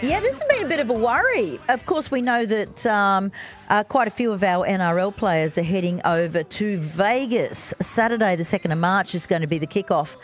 Yeah, this has been a bit of a worry. Of course, we know that um, uh, quite a few of our NRL players are heading over to Vegas. Saturday, the 2nd of March, is going to be the kickoff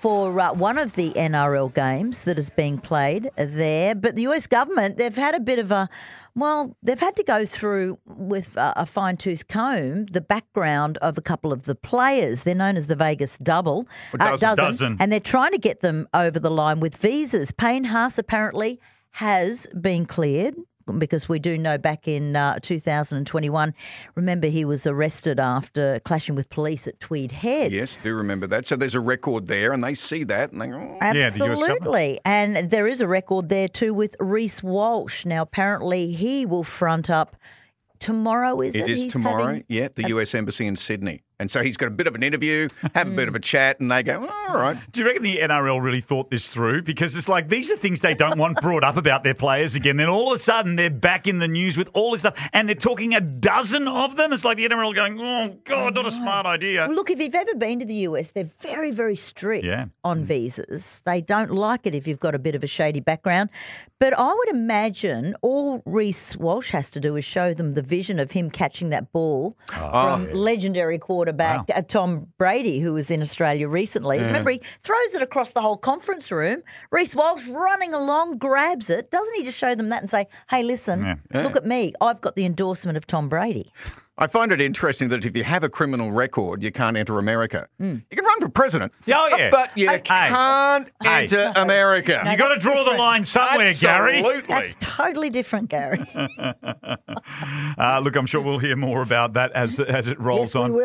for uh, one of the NRL games that is being played there. But the US government, they've had a bit of a, well, they've had to go through with a, a fine tooth comb the background of a couple of the players. They're known as the Vegas Double, Well, dozen. Dozen. and they're trying to get them over the line with visas. Payne Haas apparently has been cleared. Because we do know back in uh, 2021, remember he was arrested after clashing with police at Tweed Heads. Yes, do remember that. So there's a record there, and they see that, and they go, oh. Yeah, the Absolutely. and there is a record there too with Reece Walsh. Now, apparently, he will front up tomorrow, is it? It is He's tomorrow, yeah, the US Embassy in Sydney. And so he's got a bit of an interview, have a bit of a chat, and they go, all right. Do you reckon the NRL really thought this through? Because it's like these are things they don't want brought up about their players again. Then all of a sudden they're back in the news with all this stuff, and they're talking a dozen of them. It's like the NRL going, "Oh God, not a smart idea." Well, look, if you've ever been to the US, they're very, very strict Yeah. Mm. on visas. They don't like it if you've got a bit of a shady background. But I would imagine all Reece Walsh has to do is show them the vision of him catching that ball from legendary quarterback Wow. uh, Tom Brady, who was in Australia recently. Remember, he throws it across the whole conference room. Reece Walsh running along, grabs it. Doesn't he just show them that and say, hey, listen, Yeah. look at me. I've got the endorsement of Tom Brady. I find it interesting that if you have a criminal record, you can't enter America. You can run for president, Oh, yeah. but you Hey. can't Hey. enter America. You've got to that's draw the line somewhere, Gary. Absolutely. That's totally different, Gary. Uh, look, I'm sure we'll hear more about that as as it rolls Yes, we on. will.